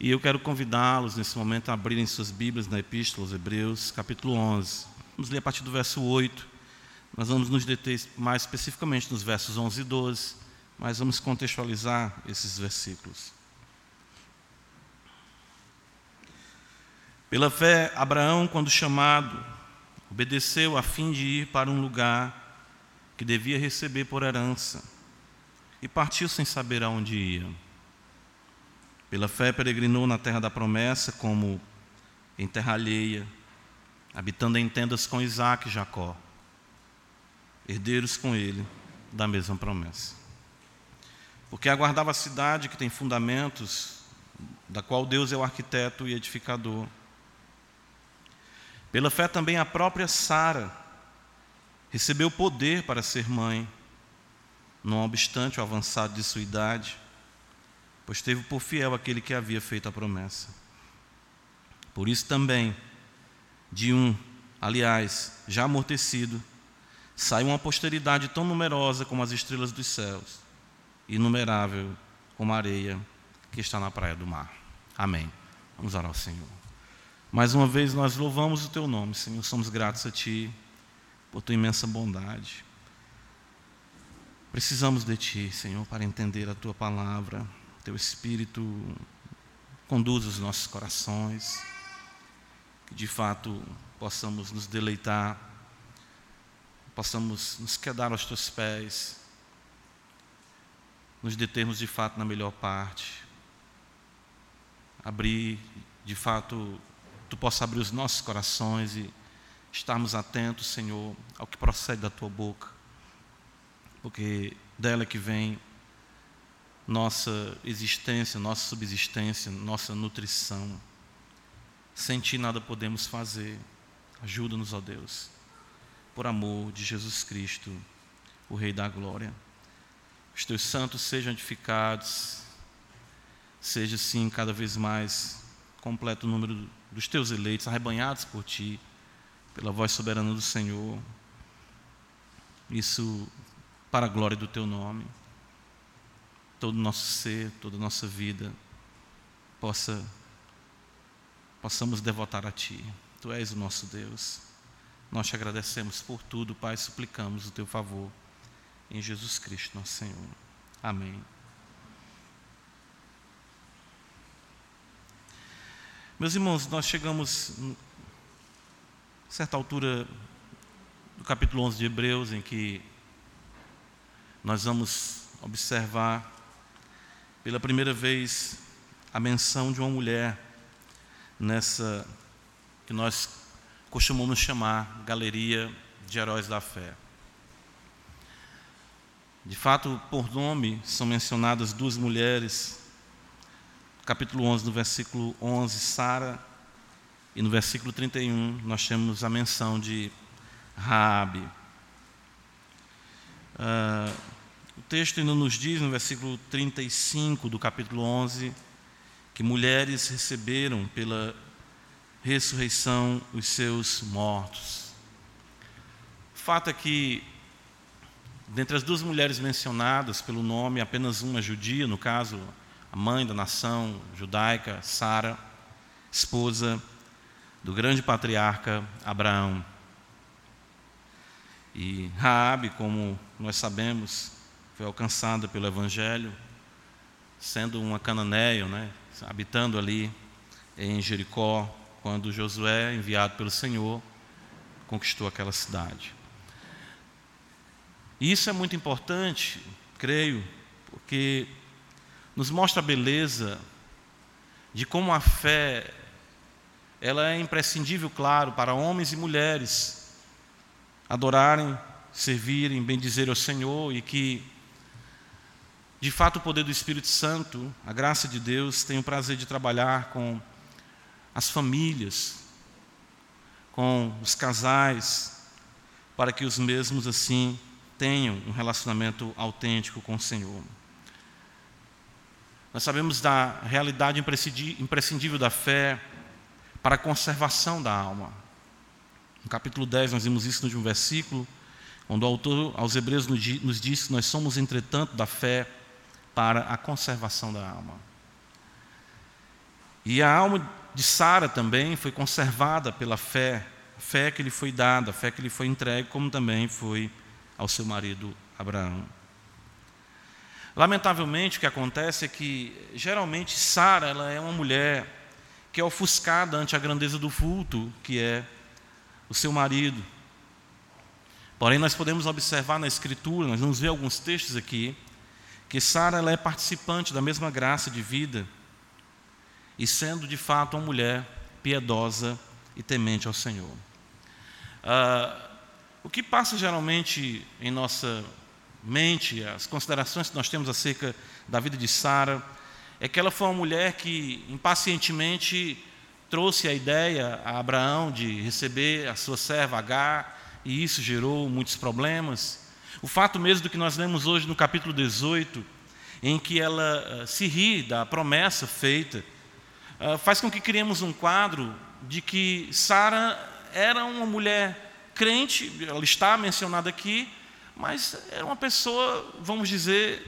E eu quero convidá-los nesse momento a abrirem suas Bíblias na Epístola aos Hebreus, capítulo 11. Vamos ler a partir do verso 8. Nós vamos nos deter mais especificamente nos versos 11 e 12, mas vamos contextualizar esses versículos. Pela fé, Abraão, quando chamado, obedeceu a fim de ir para um lugar que devia receber por herança e partiu sem saber aonde ia. Pela fé, peregrinou na terra da promessa, como em terra alheia, habitando em tendas com Isaac e Jacó, herdeiros com ele da mesma promessa. Porque aguardava a cidade que tem fundamentos, da qual Deus é o arquiteto e edificador. Pela fé também a própria Sara recebeu poder para ser mãe, não obstante o avançado de sua idade pois teve por fiel aquele que havia feito a promessa. Por isso também, de um, aliás, já amortecido, sai uma posteridade tão numerosa como as estrelas dos céus, inumerável como a areia que está na praia do mar. Amém. Vamos orar ao Senhor. Mais uma vez nós louvamos o teu nome, Senhor. Somos gratos a ti por tua imensa bondade. Precisamos de ti, Senhor, para entender a tua palavra teu Espírito conduz os nossos corações, que de fato possamos nos deleitar, possamos nos quedar aos teus pés, nos determos de fato na melhor parte, abrir, de fato, tu possa abrir os nossos corações e estarmos atentos, Senhor, ao que procede da tua boca, porque dela é que vem nossa existência, nossa subsistência, nossa nutrição. Sem ti nada podemos fazer. Ajuda-nos, ó Deus, por amor de Jesus Cristo, o Rei da Glória. Os teus santos sejam edificados, seja sim cada vez mais completo o número dos teus eleitos, arrebanhados por ti, pela voz soberana do Senhor. Isso para a glória do teu nome todo o nosso ser, toda a nossa vida, possa possamos devotar a Ti. Tu és o nosso Deus. Nós te agradecemos por tudo, Pai, suplicamos o Teu favor. Em Jesus Cristo, nosso Senhor. Amém. Meus irmãos, nós chegamos a certa altura do capítulo 11 de Hebreus, em que nós vamos observar pela primeira vez a menção de uma mulher nessa que nós costumamos chamar Galeria de Heróis da Fé. De fato, por nome, são mencionadas duas mulheres. Capítulo 11, no versículo 11, Sara, e no versículo 31, nós temos a menção de Raabe. Uh, o texto ainda nos diz, no versículo 35 do capítulo 11, que mulheres receberam pela ressurreição os seus mortos. O fato é que, dentre as duas mulheres mencionadas pelo nome, apenas uma judia, no caso, a mãe da nação judaica, Sara, esposa do grande patriarca Abraão. E Raabe, como nós sabemos, foi alcançada pelo Evangelho, sendo uma cananeia, né, habitando ali em Jericó, quando Josué, enviado pelo Senhor, conquistou aquela cidade. E isso é muito importante, creio, porque nos mostra a beleza de como a fé ela é imprescindível, claro, para homens e mulheres adorarem, servirem, bendizer ao Senhor e que de fato, o poder do Espírito Santo, a graça de Deus, tem o prazer de trabalhar com as famílias, com os casais, para que os mesmos assim tenham um relacionamento autêntico com o Senhor. Nós sabemos da realidade imprescindível da fé para a conservação da alma. No capítulo 10, nós vimos isso no último versículo, quando o autor aos Hebreus nos diz que nós somos, entretanto, da fé para a conservação da alma. E a alma de Sara também foi conservada pela fé, a fé que lhe foi dada, a fé que lhe foi entregue, como também foi ao seu marido Abraão. Lamentavelmente, o que acontece é que, geralmente, Sara ela é uma mulher que é ofuscada ante a grandeza do vulto, que é o seu marido. Porém, nós podemos observar na Escritura, nós vamos ver alguns textos aqui, que Sara ela é participante da mesma graça de vida, e sendo de fato uma mulher piedosa e temente ao Senhor. Ah, o que passa geralmente em nossa mente, as considerações que nós temos acerca da vida de Sara, é que ela foi uma mulher que impacientemente trouxe a ideia a Abraão de receber a sua serva Agar, e isso gerou muitos problemas. O fato mesmo do que nós lemos hoje no capítulo 18, em que ela uh, se ri da promessa feita, uh, faz com que criemos um quadro de que Sara era uma mulher crente, ela está mencionada aqui, mas era uma pessoa, vamos dizer,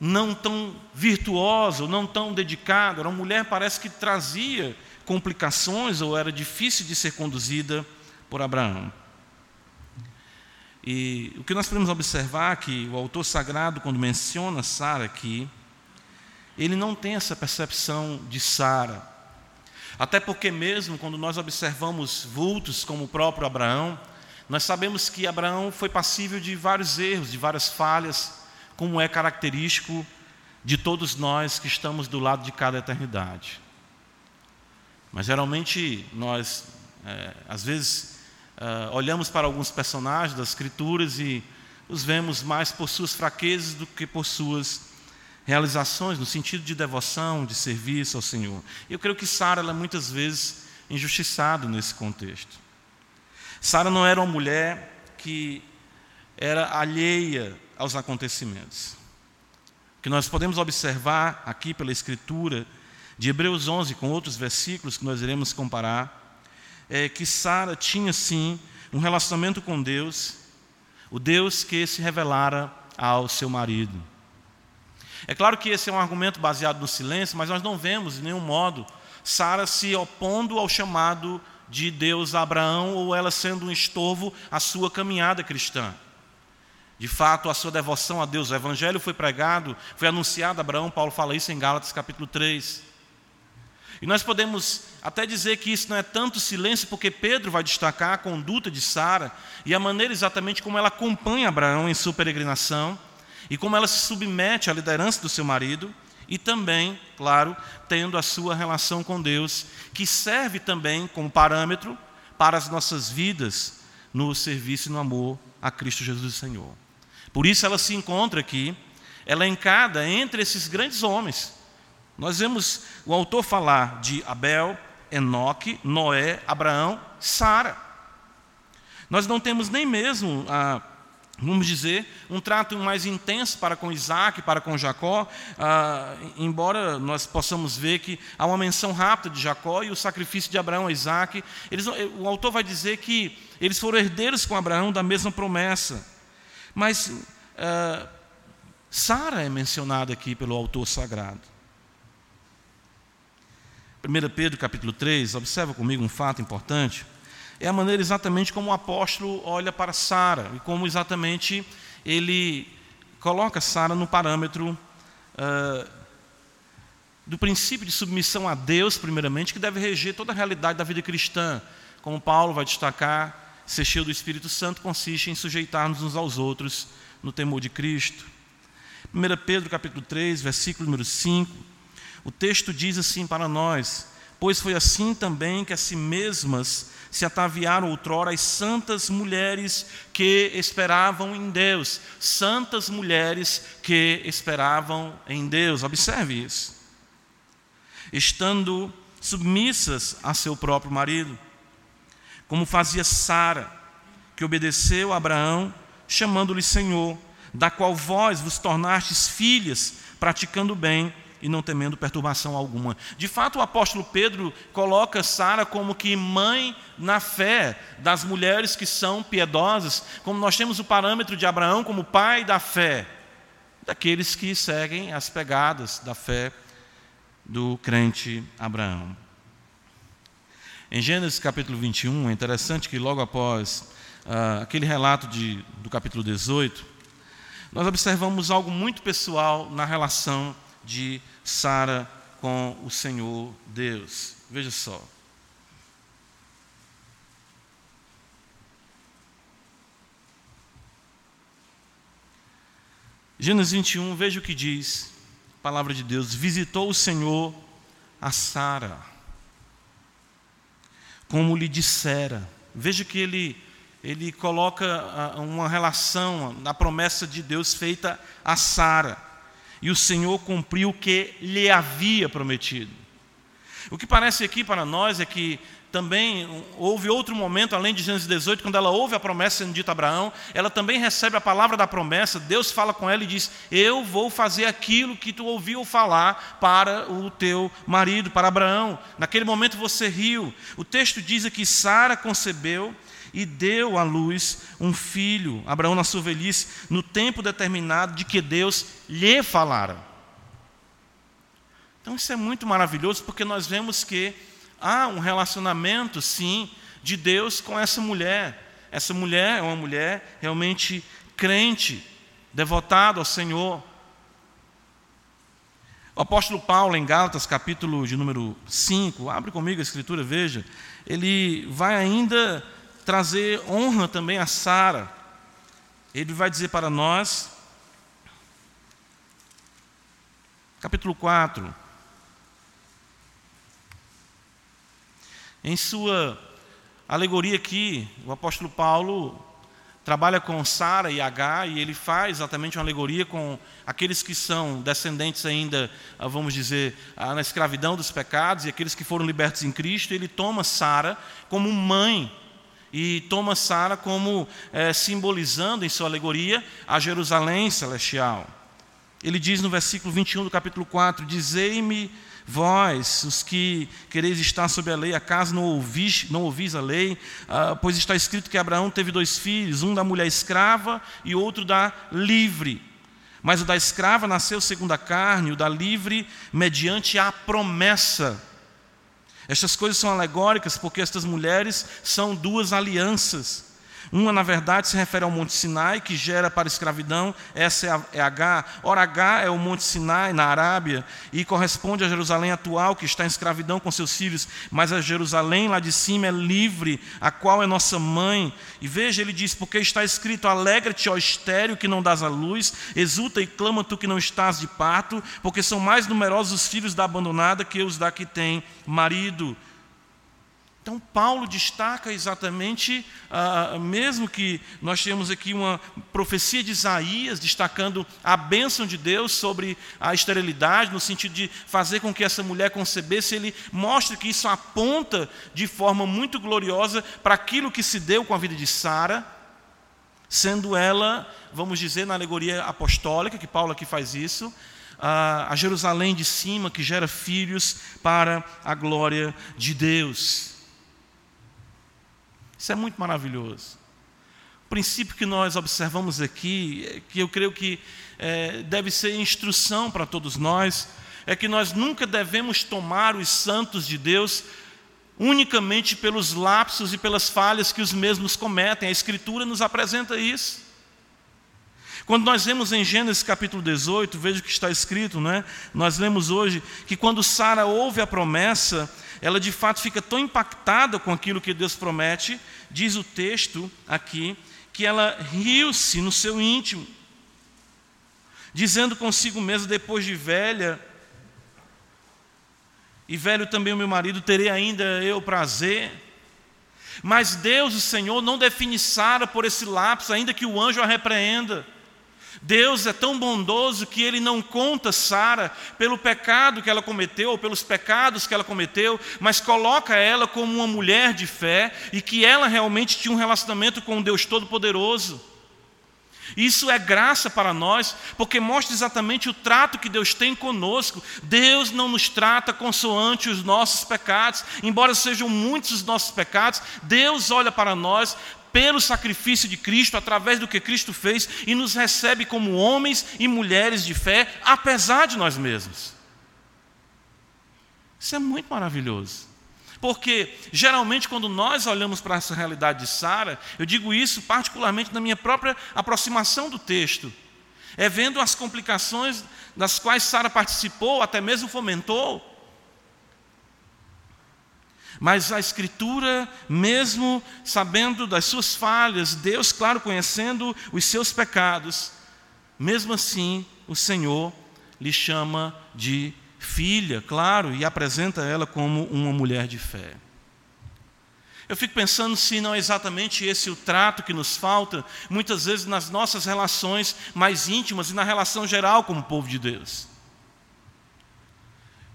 não tão virtuosa, não tão dedicada, era uma mulher parece que trazia complicações ou era difícil de ser conduzida por Abraão. E o que nós podemos observar é que o autor sagrado, quando menciona Sara aqui, ele não tem essa percepção de Sara. Até porque, mesmo quando nós observamos vultos como o próprio Abraão, nós sabemos que Abraão foi passível de vários erros, de várias falhas, como é característico de todos nós que estamos do lado de cada eternidade. Mas geralmente nós, é, às vezes, é, olhamos para alguns personagens das Escrituras e os vemos mais por suas fraquezas do que por suas realizações, no sentido de devoção, de serviço ao Senhor. Eu creio que Sara é muitas vezes injustiçada nesse contexto. Sara não era uma mulher que era alheia aos acontecimentos. O que nós podemos observar aqui pela escritura de Hebreus 11 com outros versículos que nós iremos comparar é que Sara tinha sim um relacionamento com Deus, o Deus que se revelara ao seu marido. É claro que esse é um argumento baseado no silêncio, mas nós não vemos de nenhum modo Sara se opondo ao chamado de Deus a Abraão ou ela sendo um estorvo à sua caminhada cristã. De fato, a sua devoção a Deus, o evangelho foi pregado, foi anunciado a Abraão, Paulo fala isso em Gálatas capítulo 3. E nós podemos até dizer que isso não é tanto silêncio, porque Pedro vai destacar a conduta de Sara e a maneira exatamente como ela acompanha Abraão em sua peregrinação e como ela se submete à liderança do seu marido e também, claro, tendo a sua relação com Deus, que serve também como parâmetro para as nossas vidas no serviço e no amor a Cristo Jesus Senhor. Por isso ela se encontra aqui, elencada entre esses grandes homens. Nós vemos o autor falar de Abel, Enoque, Noé, Abraão, Sara. Nós não temos nem mesmo a vamos dizer, um trato mais intenso para com Isaac, para com Jacó, ah, embora nós possamos ver que há uma menção rápida de Jacó e o sacrifício de Abraão a Isaac. Eles, o autor vai dizer que eles foram herdeiros com Abraão da mesma promessa. Mas ah, Sara é mencionada aqui pelo autor sagrado. 1 Pedro capítulo 3, observa comigo um fato importante é a maneira exatamente como o apóstolo olha para Sara e como exatamente ele coloca Sara no parâmetro uh, do princípio de submissão a Deus, primeiramente, que deve reger toda a realidade da vida cristã. Como Paulo vai destacar, ser cheio do Espírito Santo consiste em sujeitar-nos uns aos outros no temor de Cristo. 1 Pedro capítulo 3, versículo número 5, o texto diz assim para nós: Pois foi assim também que a si mesmas se ataviaram outrora as santas mulheres que esperavam em Deus. Santas mulheres que esperavam em Deus. Observe isso. Estando submissas a seu próprio marido, como fazia Sara, que obedeceu a Abraão, chamando-lhe Senhor, da qual vós vos tornastes filhas, praticando bem e não temendo perturbação alguma. De fato, o apóstolo Pedro coloca Sara como que mãe na fé das mulheres que são piedosas, como nós temos o parâmetro de Abraão como pai da fé, daqueles que seguem as pegadas da fé do crente Abraão. Em Gênesis capítulo 21, é interessante que logo após uh, aquele relato de, do capítulo 18, nós observamos algo muito pessoal na relação de Sara com o Senhor Deus. Veja só. Gênesis 21, veja o que diz a palavra de Deus: Visitou o Senhor a Sara, como lhe dissera. Veja que ele, ele coloca ah, uma relação na promessa de Deus feita a Sara. E o Senhor cumpriu o que lhe havia prometido. O que parece aqui para nós é que também houve outro momento, além de Gênesis 18, quando ela ouve a promessa sendo dita a Abraão, ela também recebe a palavra da promessa, Deus fala com ela e diz: Eu vou fazer aquilo que tu ouviu falar para o teu marido, para Abraão. Naquele momento você riu. O texto diz que Sara concebeu e deu à luz um filho, Abraão na sua velhice, no tempo determinado de que Deus lhe falara. Então isso é muito maravilhoso porque nós vemos que há um relacionamento, sim, de Deus com essa mulher. Essa mulher é uma mulher realmente crente, devotada ao Senhor. O apóstolo Paulo, em Gálatas, capítulo de número 5, abre comigo a escritura, veja, ele vai ainda trazer honra também a Sara. Ele vai dizer para nós, capítulo 4, Em sua alegoria aqui, o apóstolo Paulo trabalha com Sara e H e ele faz exatamente uma alegoria com aqueles que são descendentes ainda, ah, vamos dizer, ah, na escravidão dos pecados e aqueles que foram libertos em Cristo. Ele toma Sara como mãe e toma Sara como é, simbolizando em sua alegoria a Jerusalém celestial. Ele diz no versículo 21 do capítulo 4: Dizei-me Vós, os que quereis estar sob a lei, acaso não ouvis, não ouvis a lei? Ah, pois está escrito que Abraão teve dois filhos, um da mulher escrava e outro da livre. Mas o da escrava nasceu segundo a carne, o da livre mediante a promessa. Estas coisas são alegóricas porque estas mulheres são duas alianças. Uma, na verdade, se refere ao Monte Sinai, que gera para a escravidão, essa é, é H. Ora, H é o Monte Sinai, na Arábia, e corresponde a Jerusalém atual, que está em escravidão com seus filhos, mas a Jerusalém lá de cima é livre, a qual é nossa mãe. E veja, ele diz: Porque está escrito: Alegra-te, ó estéreo, que não dás a luz, exulta e clama tu que não estás de parto, porque são mais numerosos os filhos da abandonada que os da que tem marido. Então, Paulo destaca exatamente, ah, mesmo que nós temos aqui uma profecia de Isaías destacando a bênção de Deus sobre a esterilidade, no sentido de fazer com que essa mulher concebesse, ele mostra que isso aponta de forma muito gloriosa para aquilo que se deu com a vida de Sara, sendo ela, vamos dizer, na alegoria apostólica, que Paulo aqui faz isso, a Jerusalém de cima que gera filhos para a glória de Deus. Isso é muito maravilhoso. O princípio que nós observamos aqui, é que eu creio que é, deve ser instrução para todos nós, é que nós nunca devemos tomar os santos de Deus unicamente pelos lapsos e pelas falhas que os mesmos cometem. A Escritura nos apresenta isso. Quando nós vemos em Gênesis capítulo 18, veja o que está escrito, né? Nós lemos hoje que quando Sara ouve a promessa, ela de fato fica tão impactada com aquilo que Deus promete, diz o texto aqui, que ela riu-se no seu íntimo, dizendo consigo mesma, depois de velha, e velho também o meu marido, terei ainda eu prazer. Mas Deus, o Senhor, não define Sara por esse lapso, ainda que o anjo a repreenda. Deus é tão bondoso que ele não conta Sara pelo pecado que ela cometeu, ou pelos pecados que ela cometeu, mas coloca ela como uma mulher de fé e que ela realmente tinha um relacionamento com o Deus Todo-Poderoso. Isso é graça para nós, porque mostra exatamente o trato que Deus tem conosco. Deus não nos trata consoante os nossos pecados, embora sejam muitos os nossos pecados, Deus olha para nós pelo sacrifício de Cristo, através do que Cristo fez, e nos recebe como homens e mulheres de fé, apesar de nós mesmos. Isso é muito maravilhoso. Porque, geralmente, quando nós olhamos para essa realidade de Sara, eu digo isso particularmente na minha própria aproximação do texto, é vendo as complicações das quais Sara participou, até mesmo fomentou. Mas a Escritura, mesmo sabendo das suas falhas, Deus, claro, conhecendo os seus pecados, mesmo assim, o Senhor lhe chama de filha, claro, e apresenta ela como uma mulher de fé. Eu fico pensando se não é exatamente esse o trato que nos falta, muitas vezes nas nossas relações mais íntimas e na relação geral como povo de Deus.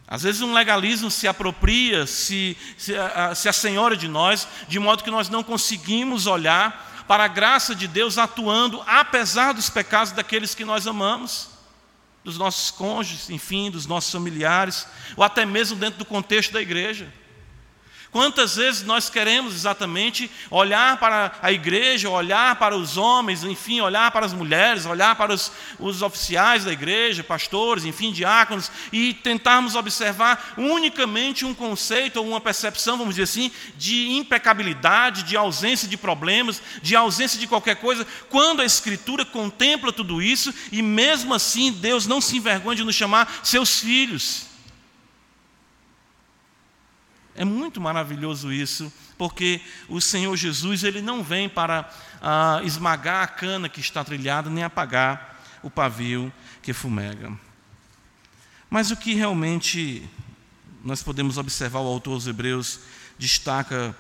Às vezes um legalismo se apropria, se, se, a, se a senhora de nós, de modo que nós não conseguimos olhar para a graça de Deus atuando, apesar dos pecados daqueles que nós amamos dos nossos cônjuges, enfim, dos nossos familiares, ou até mesmo dentro do contexto da igreja. Quantas vezes nós queremos exatamente olhar para a igreja, olhar para os homens, enfim, olhar para as mulheres, olhar para os, os, oficiais da igreja, pastores, enfim, diáconos, e tentarmos observar unicamente um conceito ou uma percepção, vamos dizer assim, de impecabilidade, de ausência de problemas, de ausência de qualquer coisa, quando a Escritura contempla tudo isso e mesmo assim Deus não se envergonha de nos chamar seus filhos. É muito maravilhoso isso, porque o Senhor Jesus ele não vem para ah, esmagar a cana que está trilhada, nem apagar o pavio que fumega. Mas o que realmente nós podemos observar, o autor dos Hebreus destaca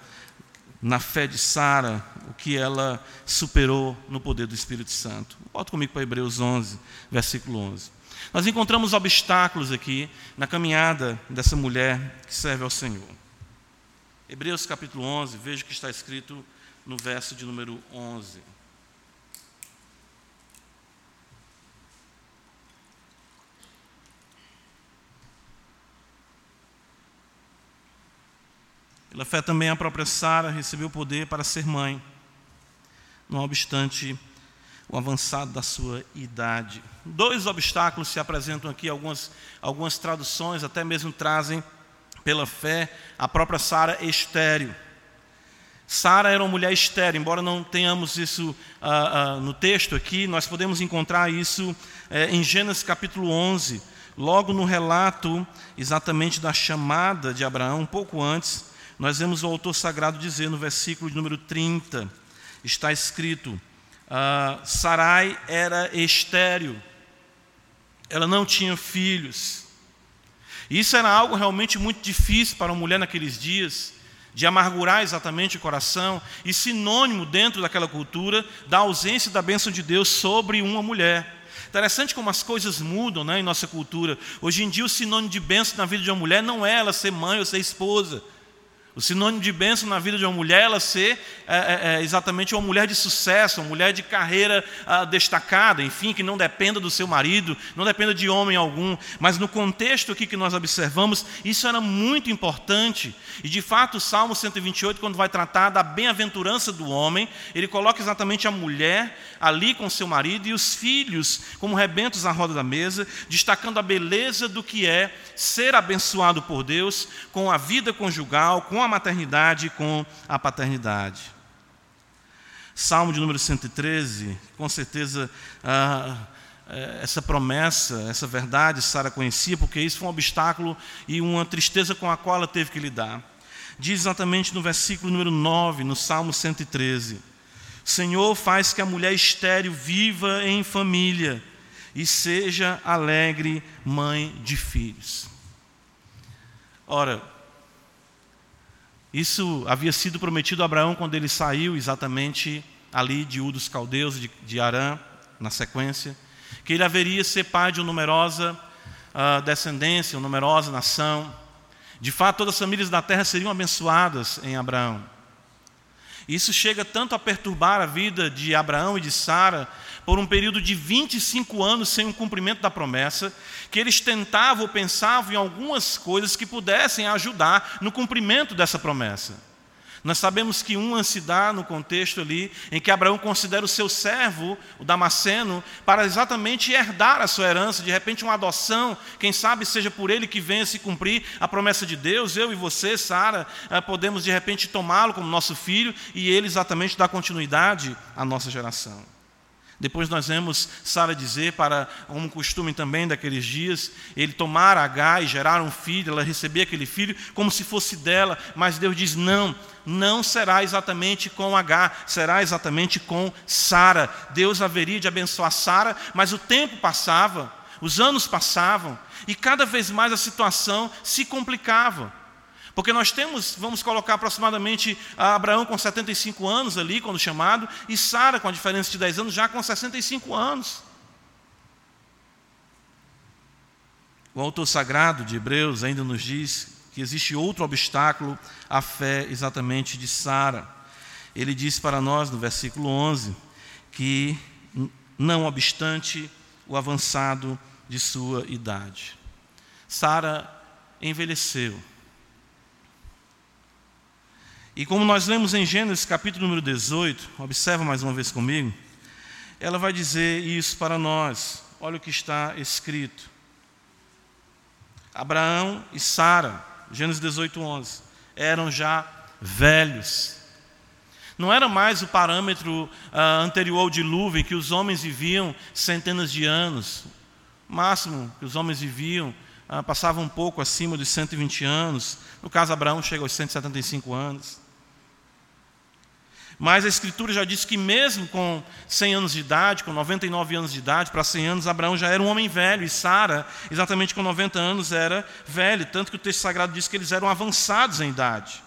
na fé de Sara, o que ela superou no poder do Espírito Santo. Volta comigo para Hebreus 11, versículo 11. Nós encontramos obstáculos aqui na caminhada dessa mulher que serve ao Senhor. Hebreus capítulo 11, veja o que está escrito no verso de número 11. Pela fé também a própria Sara recebeu poder para ser mãe, não obstante o avançado da sua idade. Dois obstáculos se apresentam aqui, algumas, algumas traduções até mesmo trazem pela fé, a própria Sara estéreo. Sara era uma mulher estéreo, embora não tenhamos isso uh, uh, no texto aqui, nós podemos encontrar isso uh, em Gênesis capítulo 11, logo no relato exatamente da chamada de Abraão, um pouco antes, nós vemos o autor sagrado dizer no versículo de número 30, está escrito: ah, Sarai era estéreo, ela não tinha filhos. Isso era algo realmente muito difícil para uma mulher naqueles dias, de amargurar exatamente o coração, e sinônimo dentro daquela cultura da ausência da bênção de Deus sobre uma mulher. Interessante como as coisas mudam né, em nossa cultura. Hoje em dia, o sinônimo de bênção na vida de uma mulher não é ela ser mãe ou ser esposa. O sinônimo de bênção na vida de uma mulher é ela ser é, é, é, exatamente uma mulher de sucesso, uma mulher de carreira ah, destacada, enfim, que não dependa do seu marido, não dependa de homem algum. Mas no contexto aqui que nós observamos, isso era muito importante. E de fato, o Salmo 128, quando vai tratar da bem-aventurança do homem, ele coloca exatamente a mulher ali com seu marido e os filhos como rebentos à roda da mesa, destacando a beleza do que é ser abençoado por Deus com a vida conjugal, com a maternidade e com a paternidade. Salmo de número 113, com certeza ah, eh, essa promessa, essa verdade Sara conhecia, porque isso foi um obstáculo e uma tristeza com a qual ela teve que lidar. Diz exatamente no versículo número 9, no Salmo 113: Senhor, faz que a mulher estéril viva em família e seja alegre mãe de filhos. Ora, isso havia sido prometido a Abraão quando ele saiu exatamente ali de U dos Caldeus, de, de Arã, na sequência, que ele haveria ser pai de uma numerosa uh, descendência, uma numerosa nação. De fato, todas as famílias da terra seriam abençoadas em Abraão. Isso chega tanto a perturbar a vida de Abraão e de Sara por um período de 25 anos sem o um cumprimento da promessa, que eles tentavam ou pensavam em algumas coisas que pudessem ajudar no cumprimento dessa promessa. Nós sabemos que uma se dá no contexto ali em que Abraão considera o seu servo, o Damasceno, para exatamente herdar a sua herança, de repente uma adoção, quem sabe seja por ele que venha se cumprir a promessa de Deus. Eu e você, Sara, eh, podemos de repente tomá-lo como nosso filho e ele exatamente dar continuidade à nossa geração. Depois nós vemos Sara dizer, para um costume também daqueles dias, ele tomar H e gerar um filho, ela receber aquele filho como se fosse dela, mas Deus diz: não, não será exatamente com H, será exatamente com Sara. Deus haveria de abençoar Sara, mas o tempo passava, os anos passavam, e cada vez mais a situação se complicava. Porque nós temos, vamos colocar aproximadamente Abraão com 75 anos ali, quando chamado, e Sara, com a diferença de 10 anos, já com 65 anos. O autor sagrado de Hebreus ainda nos diz que existe outro obstáculo à fé exatamente de Sara. Ele diz para nós no versículo 11 que, não obstante o avançado de sua idade, Sara envelheceu. E como nós lemos em Gênesis capítulo número 18, observa mais uma vez comigo, ela vai dizer isso para nós. Olha o que está escrito. Abraão e Sara, Gênesis 18, 11, eram já velhos. Não era mais o parâmetro uh, anterior ao dilúvio, em que os homens viviam centenas de anos. O máximo que os homens viviam uh, passava um pouco acima dos 120 anos. No caso, Abraão chega aos 175 anos. Mas a Escritura já diz que, mesmo com 100 anos de idade, com 99 anos de idade, para 100 anos, Abraão já era um homem velho, e Sara, exatamente com 90 anos, era velho, tanto que o texto sagrado diz que eles eram avançados em idade.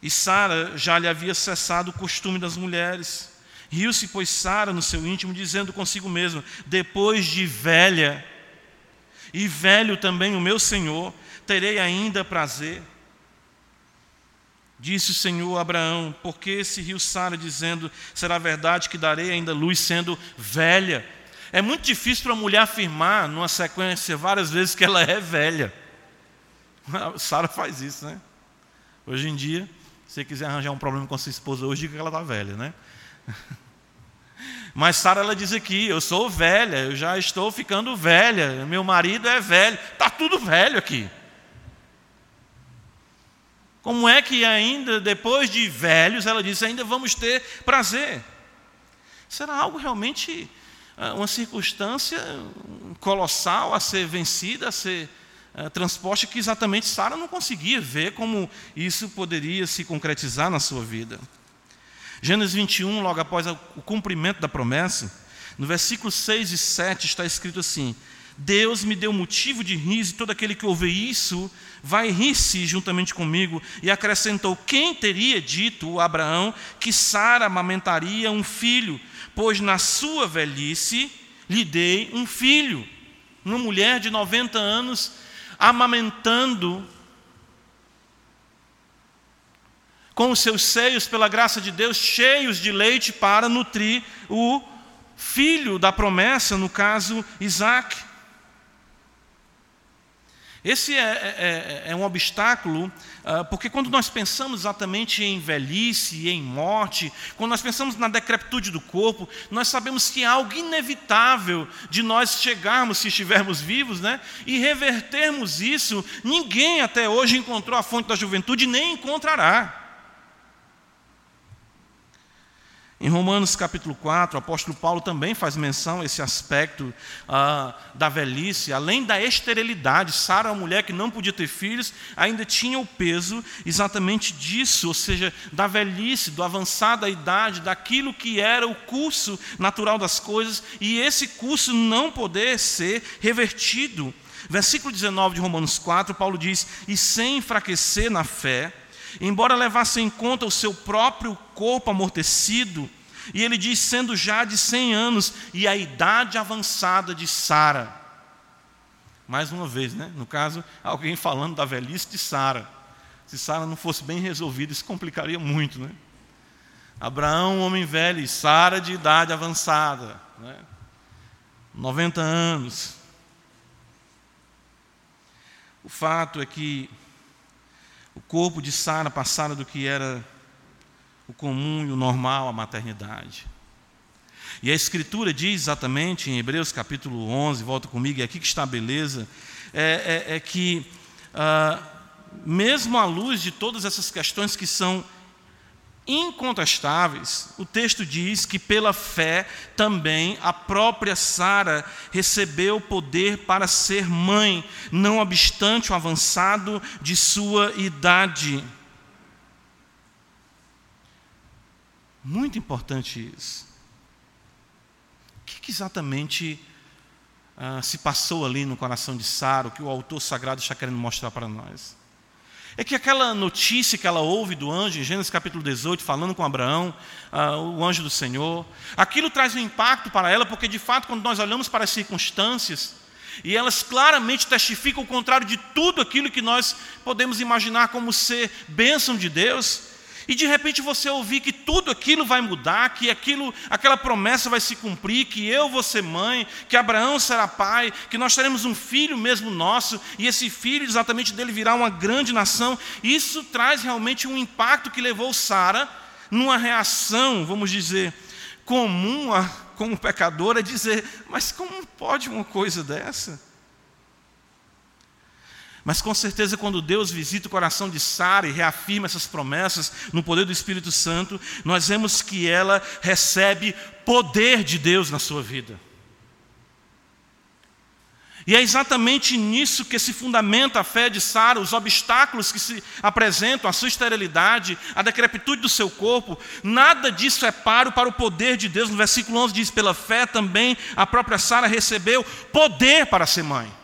E Sara já lhe havia cessado o costume das mulheres. Riu-se, pois, Sara no seu íntimo, dizendo consigo mesmo: Depois de velha, e velho também o meu senhor, terei ainda prazer. Disse o Senhor a Abraão: Por que se riu Sara, dizendo: Será verdade que darei ainda luz, sendo velha? É muito difícil para a mulher afirmar, numa sequência, várias vezes, que ela é velha. Sara faz isso, né? Hoje em dia, se você quiser arranjar um problema com a sua esposa hoje, diga que ela está velha, né? Mas Sara ela diz aqui: Eu sou velha, eu já estou ficando velha, meu marido é velho, está tudo velho aqui. Como é que ainda depois de velhos, ela disse, ainda vamos ter prazer? Será algo realmente ah, uma circunstância colossal a ser vencida, a ser uh, transposta, que exatamente Sara não conseguia ver como isso poderia se concretizar na sua vida. Gênesis 21, logo após o cumprimento da promessa, no versículo 6 e 7 está escrito assim: Deus me deu motivo de riso, e todo aquele que ouve isso vai rir-se juntamente comigo. E acrescentou: Quem teria dito a Abraão que Sara amamentaria um filho? Pois na sua velhice lhe dei um filho. Uma mulher de 90 anos amamentando com os seus seios, pela graça de Deus, cheios de leite para nutrir o filho da promessa, no caso Isaac. Esse é, é, é, é um obstáculo, uh, porque quando nós pensamos exatamente em velhice, em morte, quando nós pensamos na decrepitude do corpo, nós sabemos que é algo inevitável de nós chegarmos, se estivermos vivos, né, e revertermos isso. Ninguém até hoje encontrou a fonte da juventude, nem encontrará. Em Romanos capítulo 4, o apóstolo Paulo também faz menção a esse aspecto ah, da velhice, além da esterilidade. Sara, uma mulher que não podia ter filhos, ainda tinha o peso exatamente disso, ou seja, da velhice, do avançar da idade, daquilo que era o curso natural das coisas, e esse curso não poder ser revertido. Versículo 19 de Romanos 4, Paulo diz: E sem enfraquecer na fé, embora levasse em conta o seu próprio corpo amortecido, e ele diz, sendo já de 100 anos, e a idade avançada de Sara. Mais uma vez, né? no caso, alguém falando da velhice de Sara. Se Sara não fosse bem resolvida, isso complicaria muito. Né? Abraão, homem velho, e Sara de idade avançada. Né? 90 anos. O fato é que O corpo de Sara passara do que era o comum e o normal, a maternidade. E a Escritura diz exatamente em Hebreus capítulo 11, volta comigo, é aqui que está a beleza, é, é, é que, ah, mesmo à luz de todas essas questões que são incontestáveis, o texto diz que pela fé também a própria Sara recebeu poder para ser mãe, não obstante o avançado de sua idade. Muito importante isso. O que, exatamente ah, se passou ali no coração de Sara, o que o autor sagrado está querendo mostrar para nós? É que aquela notícia que ela ouve do anjo, em Gênesis capítulo 18, falando com Abraão, uh, o anjo do Senhor, aquilo traz um impacto para ela, porque de fato, quando nós olhamos para as circunstâncias, e elas claramente testificam o contrário de tudo aquilo que nós podemos imaginar como ser bênção de Deus, e de repente você ouvir que tudo aquilo vai mudar, que aquilo, aquela promessa vai se cumprir, que eu vou ser mãe, que Abraão será pai, que nós teremos um filho mesmo nosso, e esse filho exatamente dele virá uma grande nação. Isso traz realmente um impacto que levou Sara numa reação, vamos dizer, comum a, como pecadora, a dizer: mas como pode uma coisa dessa? Mas com certeza, quando Deus visita o coração de Sara e reafirma essas promessas no poder do Espírito Santo, nós vemos que ela recebe poder de Deus na sua vida. E é exatamente nisso que se fundamenta a fé de Sara, os obstáculos que se apresentam, a sua esterilidade, a decrepitude do seu corpo, nada disso é paro para o poder de Deus. No versículo 11 diz: pela fé também a própria Sara recebeu poder para ser mãe.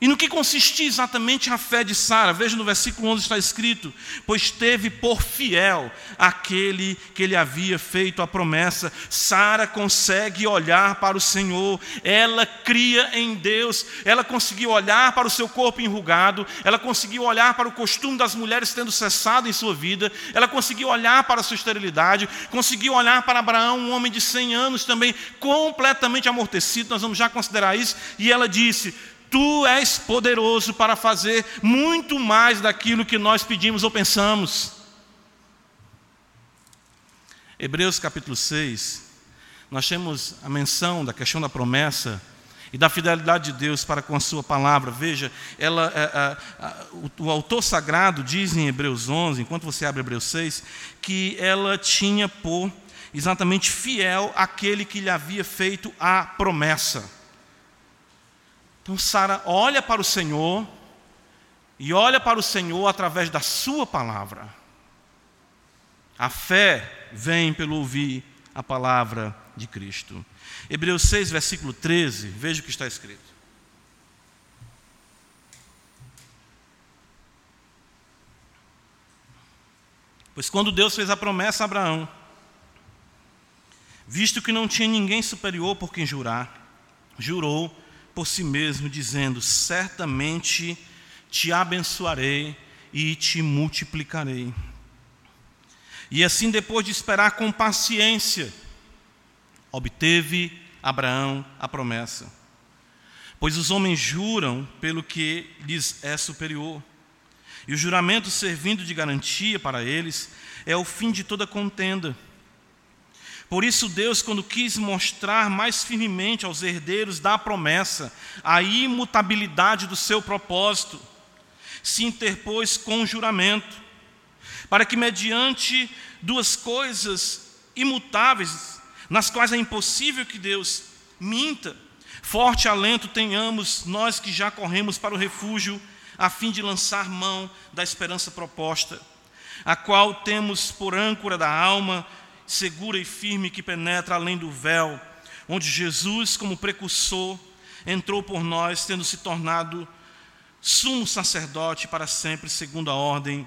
E no que consistia exatamente a fé de Sara? Veja no versículo 11 está escrito: Pois teve por fiel aquele que ele havia feito a promessa. Sara consegue olhar para o Senhor, ela cria em Deus, ela conseguiu olhar para o seu corpo enrugado, ela conseguiu olhar para o costume das mulheres tendo cessado em sua vida, ela conseguiu olhar para a sua esterilidade, conseguiu olhar para Abraão, um homem de 100 anos também completamente amortecido, nós vamos já considerar isso, e ela disse: Tu és poderoso para fazer muito mais daquilo que nós pedimos ou pensamos. Hebreus capítulo 6, nós temos a menção da questão da promessa e da fidelidade de Deus para com a sua palavra. Veja, ela, a, a, o, o, autor sagrado diz em Hebreus 11, enquanto você abre Hebreus 6, que ela tinha por exatamente fiel aquele que lhe havia feito a promessa. Então Sara olha para o Senhor e olha para o Senhor através da sua palavra. A fé vem pelo ouvir a palavra de Cristo. Hebreus 6, versículo 13, veja o que está escrito. Pois quando Deus fez a promessa a Abraão, visto que não tinha ninguém superior por quem jurar, jurou por si mesmo, dizendo: Certamente te abençoarei e te multiplicarei. E assim, depois de esperar com paciência, obteve Abraão a promessa. Pois os homens juram pelo que lhes é superior. E o juramento, servindo de garantia para eles, é o fim de toda contenda por isso, Deus, quando quis mostrar mais firmemente aos herdeiros da promessa a imutabilidade do seu propósito, se interpôs com juramento, para que, mediante duas coisas imutáveis, nas quais é impossível que Deus minta, forte alento tenhamos nós que já corremos para o refúgio, a fim de lançar mão da esperança proposta, a qual temos por âncora da alma segura e firme que penetra além do véu, onde Jesus, como precursor, entrou por nós, tendo se tornado sumo sacerdote para sempre, segundo a ordem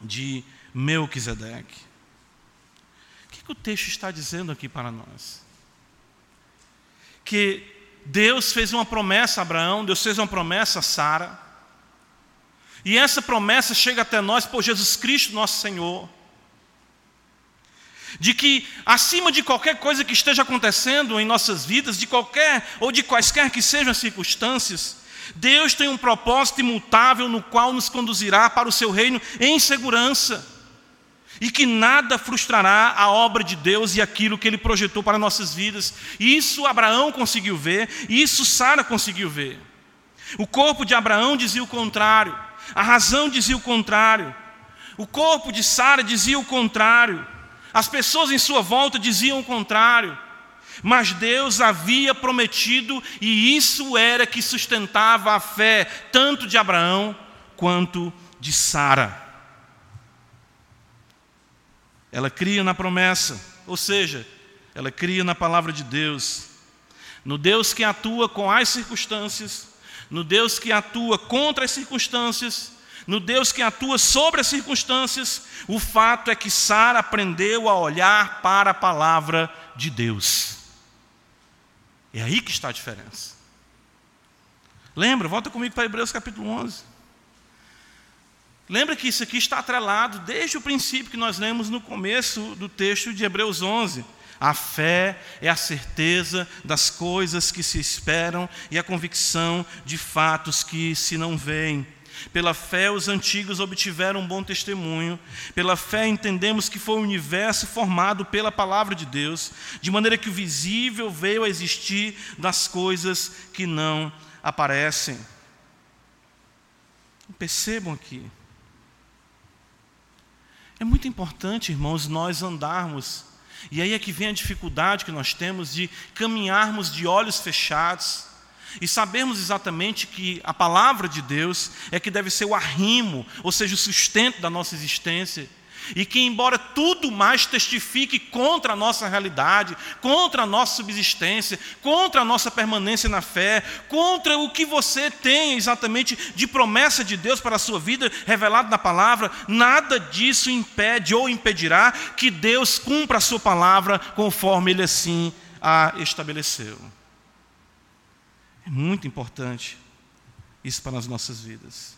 de Melquisedeque. O que, que o texto está dizendo aqui para nós? Que Deus fez uma promessa a Abraão, Deus fez uma promessa a Sara, e essa promessa chega até nós por Jesus Cristo, nosso Senhor de que acima de qualquer coisa que esteja acontecendo em nossas vidas, de qualquer ou de quaisquer que sejam as circunstâncias, Deus tem um propósito imutável no qual nos conduzirá para o seu reino em segurança. E que nada frustrará a obra de Deus e aquilo que ele projetou para nossas vidas. Isso Abraão conseguiu ver, isso Sara conseguiu ver. O corpo de Abraão dizia o contrário, a razão dizia o contrário, o corpo de Sara dizia o contrário, as pessoas em sua volta diziam o contrário. Mas Deus havia prometido, e isso era que sustentava a fé, tanto de Abraão quanto de Sara. Ela cria na promessa, ou seja, ela cria na palavra de Deus, no Deus que atua com as circunstâncias, no Deus que atua contra as circunstâncias, no Deus que atua sobre as circunstâncias. O fato é que Sara aprendeu a olhar para a palavra de Deus. É aí que está a diferença. Lembra, volta comigo para Hebreus capítulo 11. Lembra que isso aqui está atrelado desde o princípio que nós lemos no começo do texto de Hebreus 11. A fé é a certeza das coisas que se esperam e a convicção de fatos que se não veem. Pela fé, os antigos obtiveram um bom testemunho. Pela fé, entendemos que foi o universo formado pela palavra de Deus, de maneira que o visível veio a existir das coisas que não aparecem. Percebam aqui. É muito importante, irmãos, nós andarmos. E aí é que vem a dificuldade que nós temos de caminharmos de olhos fechados e sabemos exatamente que a palavra de Deus é que deve ser o arrimo, ou seja, o sustento da nossa existência. E que, embora tudo mais testifique contra a nossa realidade, contra a nossa subsistência, contra a nossa permanência na fé, contra o que você tem exatamente de promessa de Deus para a sua vida, revelado na palavra, nada disso impede ou impedirá que Deus cumpra a sua palavra conforme Ele assim a estabeleceu. É muito importante isso para as nossas vidas.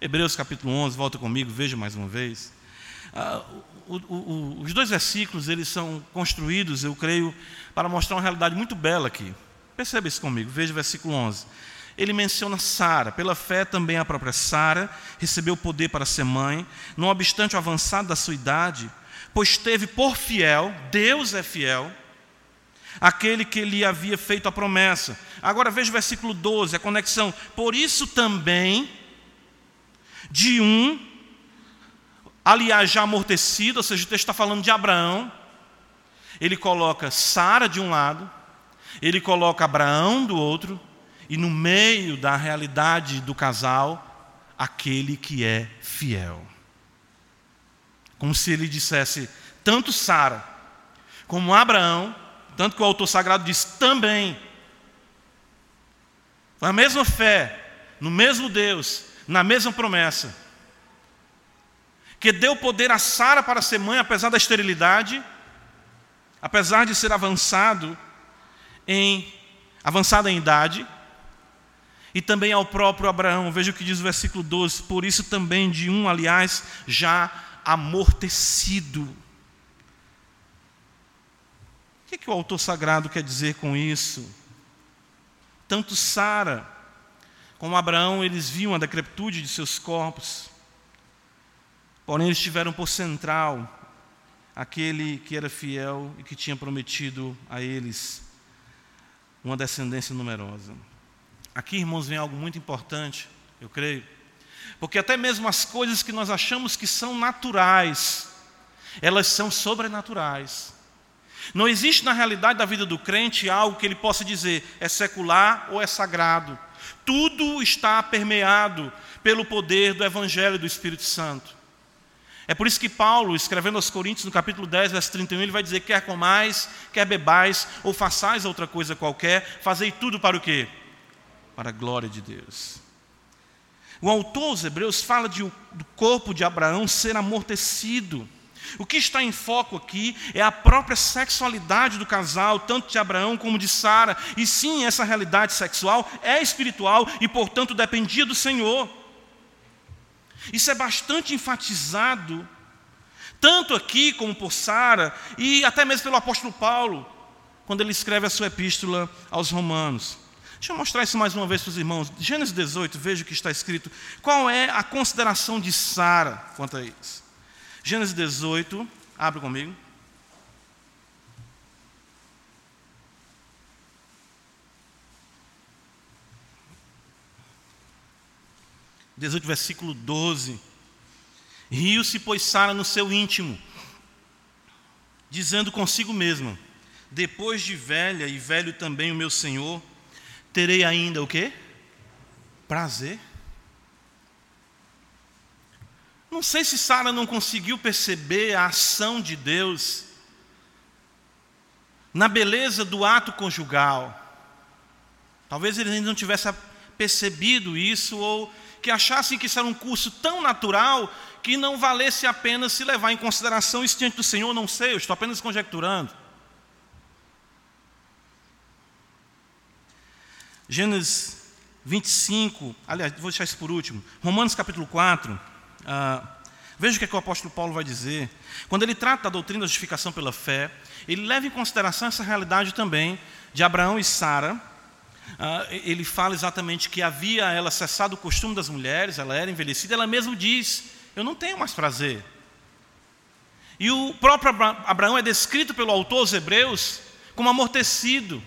Hebreus capítulo 11, volta comigo, veja mais uma vez. Ah, o, o, os dois versículos, eles são construídos, eu creio, para mostrar uma realidade muito bela aqui. Perceba isso comigo, veja o versículo 11. Ele menciona Sara, pela fé também a própria Sara recebeu poder para ser mãe, não obstante o avançado da sua idade, pois teve por fiel, Deus é fiel, aquele que lhe havia feito a promessa. Agora veja o versículo 12, a conexão. Por isso também, de um, aliás, já amortecido, ou seja, o texto está falando de Abraão, ele coloca Sara de um lado, ele coloca Abraão do outro, e no meio da realidade do casal, aquele que é fiel. Como se ele dissesse, tanto Sara como Abraão, tanto que o autor sagrado diz também, na mesma fé, no mesmo Deus, na mesma promessa, que deu poder a Sara para ser mãe, apesar da esterilidade, apesar de ser avançado em avançada em idade, e também ao próprio Abraão. Veja o que diz o versículo 12: por isso também de um, aliás, já amortecido. Que, que o autor sagrado quer dizer com isso? Tanto Sara como Abraão, eles viam a decrepitude de seus corpos. Porém, eles tiveram por central aquele que era fiel e que tinha prometido a eles uma descendência numerosa. Aqui, irmãos, vem algo muito importante, eu creio, porque até mesmo as coisas que nós achamos que são naturais, elas são sobrenaturais. Não existe na realidade da vida do crente algo que ele possa dizer é secular ou é sagrado. Tudo está permeado pelo poder do Evangelho do Espírito Santo. É por isso que Paulo, escrevendo aos Coríntios, no capítulo 10, verso 31, ele vai dizer: quer comais, quer bebais, ou façais outra coisa qualquer, fazei tudo para o quê? Para a glória de Deus. O autor aos Hebreus fala de, do corpo de Abraão ser amortecido. O que está em foco aqui é a própria sexualidade do casal, tanto de Abraão como de Sara. E sim, essa realidade sexual é espiritual e, portanto, dependia do Senhor. Isso é bastante enfatizado, tanto aqui como por Sara, e até mesmo pelo apóstolo Paulo, quando ele escreve a sua epístola aos Romanos. Deixa eu mostrar isso mais uma vez para os irmãos. Gênesis 18, veja o que está escrito. Qual é a consideração de Sara quanto a isso? Gênesis 18, abre comigo. 18, versículo 12. Riu-se, pois, Sara no seu íntimo, dizendo consigo mesma: Depois de velha e velho também o meu senhor, terei ainda o quê? Prazer. Não sei se Sara não conseguiu perceber a ação de Deus na beleza do ato conjugal. Talvez ele ainda não tivesse percebido isso ou que achassem que isso era um curso tão natural que não valesse a pena se levar em consideração isso diante do Senhor, não sei, eu estou apenas conjecturando. Gênesis 25, aliás, vou deixar isso por último. Romanos capítulo 4. Ah, veja o que, é que o apóstolo Paulo vai dizer. Quando ele trata da doutrina da justificação pela fé, ele leva em consideração essa realidade também de Abraão e Sara ah, ele fala exatamente que havia ela cessado o costume das mulheres, ela era envelhecida, ela mesmo diz: Eu não tenho mais prazer. E o próprio Abraão é descrito pelo autor aos Hebreus como amortecido.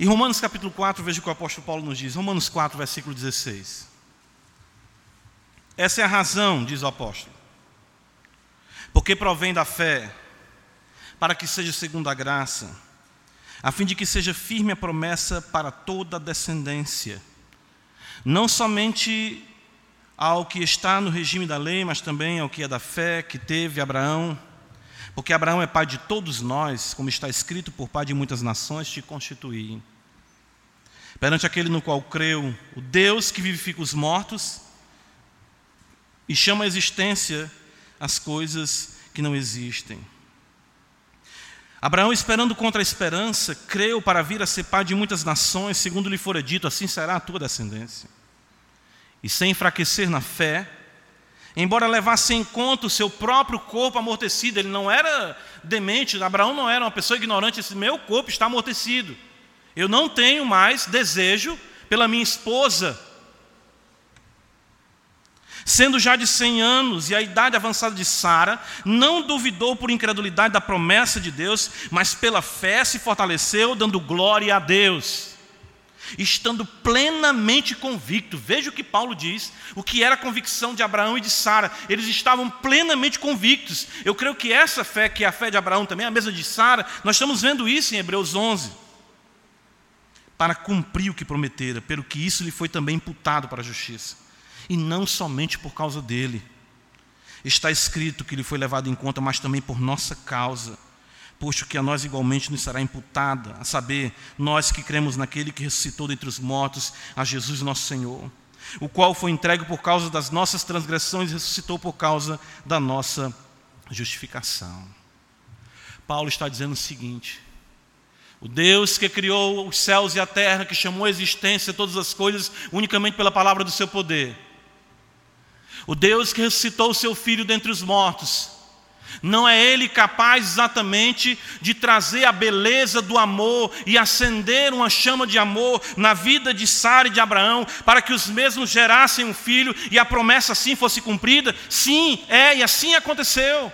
Em Romanos capítulo 4, veja o que o apóstolo Paulo nos diz, Romanos 4, versículo 16. Essa é a razão, diz o apóstolo, porque provém da fé para que seja segundo a graça, a fim de que seja firme a promessa para toda a descendência, não somente ao que está no regime da lei, mas também ao que é da fé que teve Abraão, porque Abraão é pai de todos nós, como está escrito, por pai de muitas nações te constituí. Perante aquele no qual creu, o Deus que vivifica os mortos e chama a existência as coisas que não existem. Abraão, esperando contra a esperança, creu para vir a ser pai de muitas nações, segundo lhe fora dito, assim será a tua descendência. E sem enfraquecer na fé, embora levasse em conta o seu próprio corpo amortecido, ele não era demente, Abraão não era uma pessoa ignorante, esse meu corpo está amortecido. Eu não tenho mais desejo pela minha esposa, sendo já de cem anos e a idade avançada de Sara, não duvidou por incredulidade da promessa de Deus, mas pela fé se fortaleceu, dando glória a Deus. Estando plenamente convicto, veja o que Paulo diz, o que era a convicção de Abraão e de Sara, eles estavam plenamente convictos. Eu creio que essa fé, que é a fé de Abraão também, a mesma de Sara, nós estamos vendo isso em Hebreus 11 para cumprir o que prometera, pelo que isso lhe foi também imputado para a justiça. E não somente por causa dele. Está escrito que ele foi levado em conta, mas também por nossa causa, posto que a nós igualmente nos será imputada, a saber, nós que cremos naquele que ressuscitou dentre os mortos, a Jesus nosso Senhor, o qual foi entregue por causa das nossas transgressões e ressuscitou por causa da nossa justificação. Paulo está dizendo o seguinte: o Deus que criou os céus e a terra, que chamou a existência todas as coisas unicamente pela palavra do seu poder, o Deus que ressuscitou o seu filho dentre os mortos, não é ele capaz exatamente de trazer a beleza do amor e acender uma chama de amor na vida de Sara e de Abraão, para que os mesmos gerassem um filho e a promessa assim fosse cumprida? Sim, é, e assim aconteceu.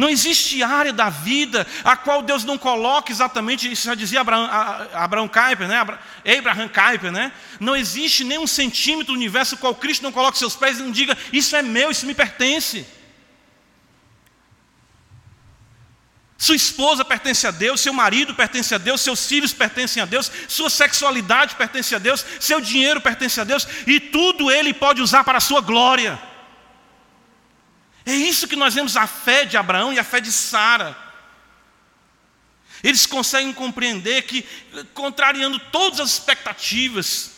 Não existe área da vida a qual Deus não coloque exatamente, isso já dizia Abraão, Kuyper, né? Abraham Kuyper, né? Não existe nenhum centímetro do universo qual Cristo não coloque seus pés e não diga, isso é meu, isso me pertence. Sua esposa pertence a Deus, seu marido pertence a Deus, seus filhos pertencem a Deus, sua sexualidade pertence a Deus, seu dinheiro pertence a Deus, e tudo Ele pode usar para a sua glória. É isso que nós vemos a fé de Abraão e a fé de Sara. Eles conseguem compreender que, contrariando todas as expectativas,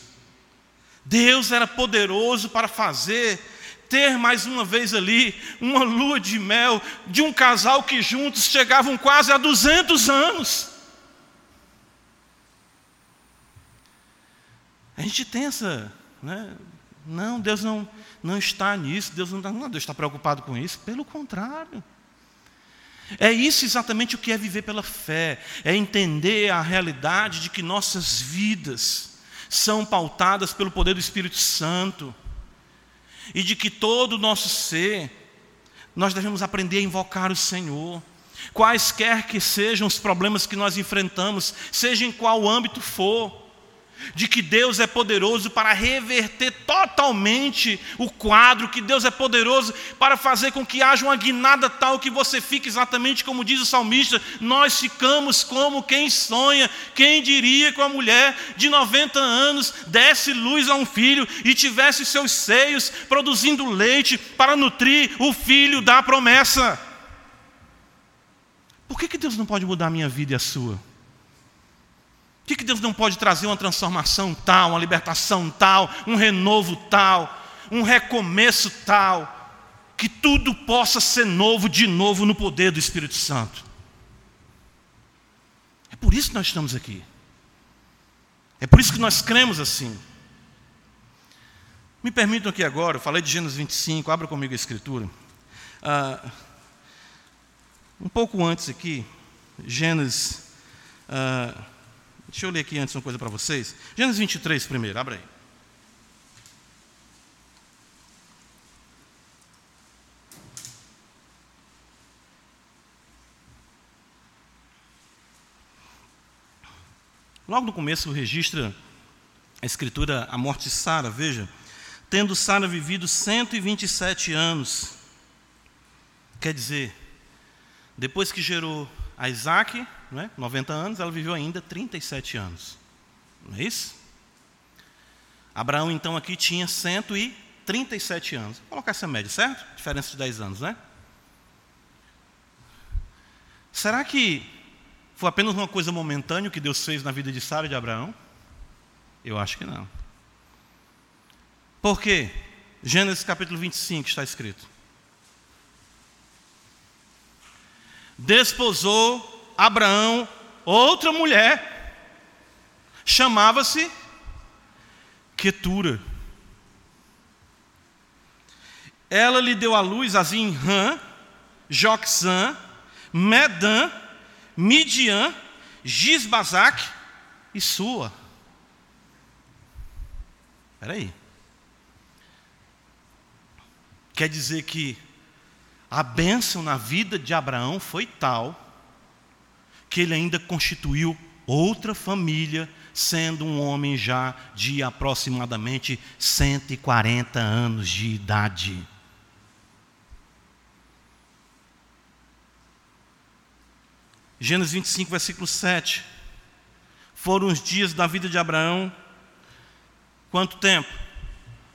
Deus era poderoso para fazer, ter mais uma vez ali, uma lua de mel de um casal que juntos chegavam quase a 200 anos. A gente essa, né? Não, Deus não, não está nisso, Deus não está, não, Deus está preocupado com isso. Pelo contrário. É isso exatamente o que é viver pela fé, é entender a realidade de que nossas vidas são pautadas pelo poder do Espírito Santo e de que todo o nosso ser nós devemos aprender a invocar o Senhor. Quaisquer que sejam os problemas que nós enfrentamos, seja em qual âmbito for, de que Deus é poderoso para reverter totalmente o quadro, que Deus é poderoso para fazer com que haja uma guinada tal que você fique exatamente como diz o salmista: nós ficamos como quem sonha, quem diria com a mulher de 90 anos desse luz a um filho e tivesse seus seios produzindo leite para nutrir o filho da promessa. Por que, que Deus não pode mudar a minha vida e a sua? Que, que Deus não pode trazer uma transformação tal, uma libertação tal, um renovo tal, um recomeço tal, que tudo possa ser novo de novo no poder do Espírito Santo? É por isso que nós estamos aqui. É por isso que nós cremos assim. Me permitam aqui agora, eu falei de Gênesis 25, abra comigo a escritura. Ah, um pouco antes aqui, Gênesis. Ah, Deixa eu ler aqui antes uma coisa para vocês. Gênesis 23 primeiro, abre aí. Logo no começo registra a escritura a morte de Sara, veja. Tendo Sara vivido 127 anos, quer dizer, depois que gerou a Isaac, né, 90 anos, ela viveu ainda 37 anos. Não é isso? Abraão, então, aqui tinha 137 anos. Vou colocar essa média, certo? Diferença de 10 anos, né? Será que foi apenas uma coisa momentânea que Deus fez na vida de Sara e de Abraão? Eu acho que não. Por quê? Gênesis capítulo 25 está escrito. Desposou Abraão outra mulher, chamava-se Quetura. Ela lhe deu à luz a Zinrã, Joxã, Medã, Midian, Gisbazac e Sua. Espera aí. Quer dizer que a bênção na vida de Abraão foi tal que ele ainda constituiu outra família, sendo um homem já de aproximadamente 140 anos de idade. Gênesis 25, versículo 7. Foram os dias da vida de Abraão, quanto tempo?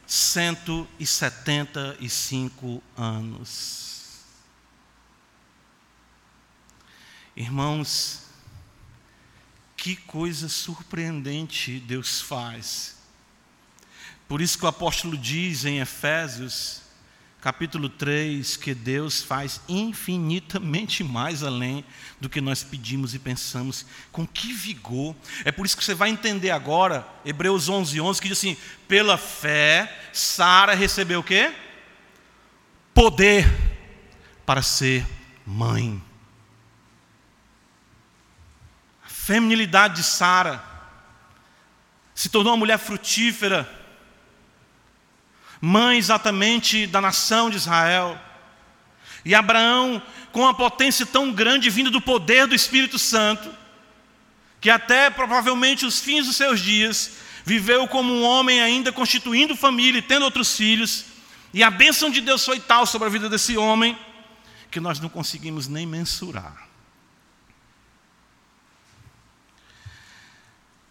175 anos. Irmãos, que coisa surpreendente Deus faz. Por isso que o apóstolo diz em Efésios, capítulo 3, que Deus faz infinitamente mais além do que nós pedimos e pensamos. Com que vigor. É por isso que você vai entender agora, Hebreus 11, 11, que diz assim: pela fé, Sara recebeu o quê? Poder para ser mãe. Feminilidade de Sara, se tornou uma mulher frutífera, mãe exatamente da nação de Israel. E Abraão, com uma potência tão grande vinda do poder do Espírito Santo, que até provavelmente os fins dos seus dias, viveu como um homem ainda constituindo família e tendo outros filhos, e a bênção de Deus foi tal sobre a vida desse homem, que nós não conseguimos nem mensurar.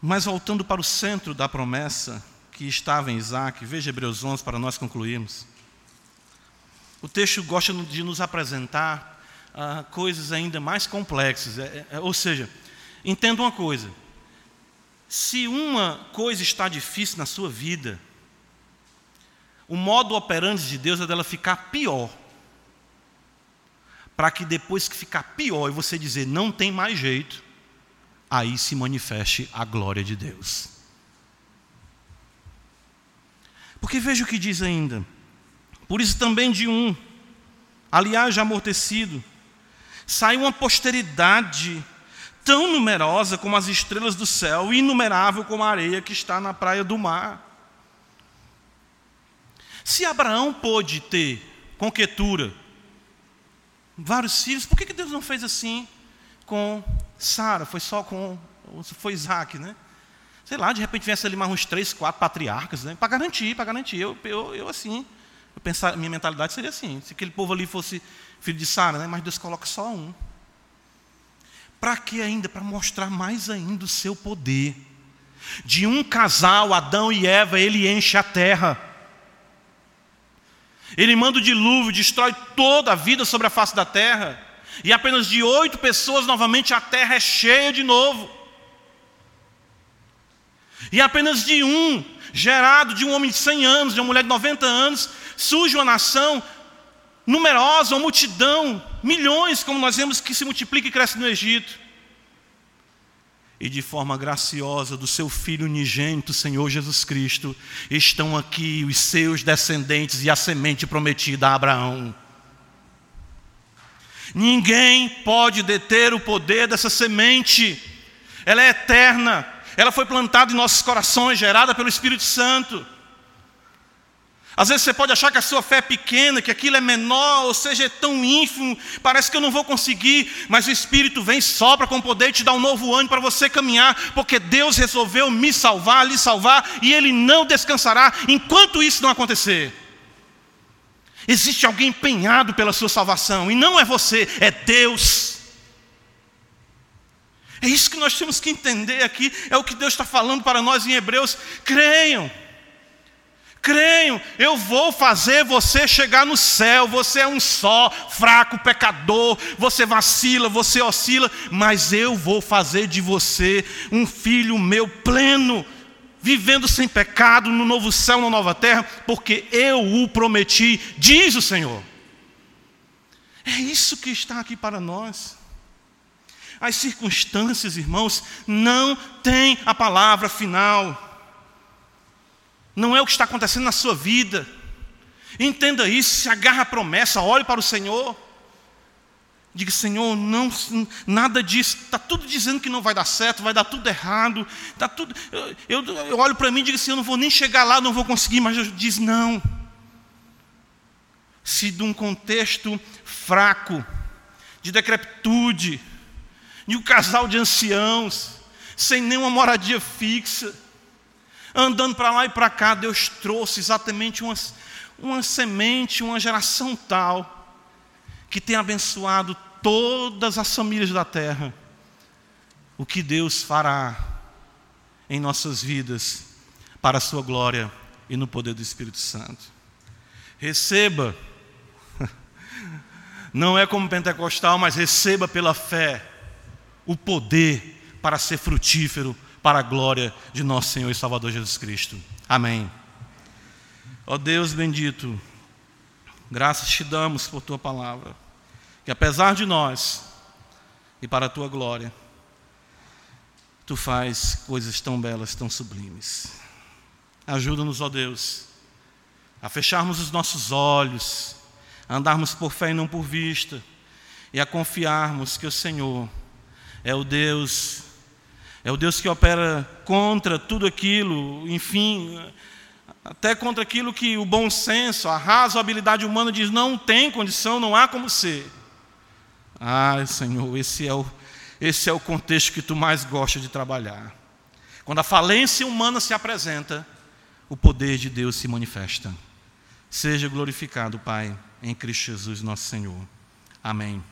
Mas voltando para o centro da promessa que estava em Isaac, veja Hebreus 11 para nós concluirmos. O texto gosta de nos apresentar ah, coisas ainda mais complexas, é, é, é, ou seja, entenda uma coisa: se uma coisa está difícil na sua vida, o modo operante de Deus é dela ficar pior, para que depois que ficar pior e você dizer não tem mais jeito, aí se manifeste a glória de Deus. Porque veja o que diz ainda. Por isso também de um, aliás já amortecido, saiu uma posteridade tão numerosa como as estrelas do céu, inumerável como a areia que está na praia do mar. Se Abraão pôde ter conquetura, vários filhos, por que Deus não fez assim com Sara? Foi só com. Foi Isaac, né? Sei lá, de repente viesse ali mais uns três, quatro patriarcas, né? Para garantir, para garantir. Eu, eu, eu assim, eu pensar, minha mentalidade seria assim: se aquele povo ali fosse filho de Sara, né? Mas Deus coloca só um. Para que ainda? Para mostrar mais ainda o seu poder. De um casal, Adão e Eva, ele enche a terra. Ele manda o dilúvio, destrói toda a vida sobre a face da terra. E apenas de oito pessoas, novamente, a terra é cheia de novo. E apenas de um, gerado de um homem de 100 anos, de uma mulher de 90 anos, surge uma nação numerosa, uma multidão, milhões, como nós vemos que se multiplica e cresce no Egito e de forma graciosa do seu Filho unigênito, Senhor Jesus Cristo, estão aqui os seus descendentes e a semente prometida a Abraão. Ninguém pode deter o poder dessa semente, ela é eterna, ela foi plantada em nossos corações, gerada pelo Espírito Santo. Às vezes você pode achar que a sua fé é pequena, que aquilo é menor, ou seja, é tão ínfimo, parece que eu não vou conseguir, mas o Espírito vem, sopra com poder e te dá um novo ânimo para você caminhar, porque Deus resolveu me salvar, lhe salvar, e Ele não descansará enquanto isso não acontecer. Existe alguém empenhado pela sua salvação, e não é você, é Deus. É isso que nós temos que entender aqui, é o que Deus está falando para nós em Hebreus. Creiam. Creiam, eu vou fazer você chegar no céu. Você é um só, fraco, pecador. Você vacila, você oscila, mas eu vou fazer de você um filho meu pleno, vivendo sem pecado no novo céu, na nova terra, porque eu o prometi, diz o Senhor. É isso que está aqui para nós. As circunstâncias, irmãos, não têm a palavra final não é o que está acontecendo na sua vida. Entenda isso, se agarra à promessa, olhe para o Senhor. Diga, Senhor, não, nada disso, está tudo dizendo que não vai dar certo, vai dar tudo errado, está tudo. Eu, eu, eu olho para mim e digo assim, eu não vou nem chegar lá, não vou conseguir, mas eu diz não. Se de um contexto fraco, de decrepitude, de um casal de anciãos, sem nenhuma moradia fixa, andando para lá e para cá, Deus trouxe exatamente uma, uma semente, uma geração tal, que tem abençoado todas as famílias da terra. O que Deus fará em nossas vidas para a sua glória e no poder do Espírito Santo. Receba, não é como pentecostal, mas receba pela fé o poder para ser frutífero para a glória de nosso Senhor e Salvador Jesus Cristo. Amém. Ó Deus bendito, graças te damos por tua palavra, que apesar de nós e para a tua glória, tu faz coisas tão belas, tão sublimes. Ajuda-nos, ó Deus, a fecharmos os nossos olhos, a andarmos por fé e não por vista, e a confiarmos que o Senhor é o Deus é o Deus que opera contra tudo aquilo, enfim, até contra aquilo que o bom senso, a razoabilidade humana diz não tem condição, não há como ser. Ah, Senhor, esse é o, esse é o contexto que tu mais gosta de trabalhar. Quando a falência humana se apresenta, o poder de Deus se manifesta. Seja glorificado, Pai, em Cristo Jesus, nosso Senhor. Amém.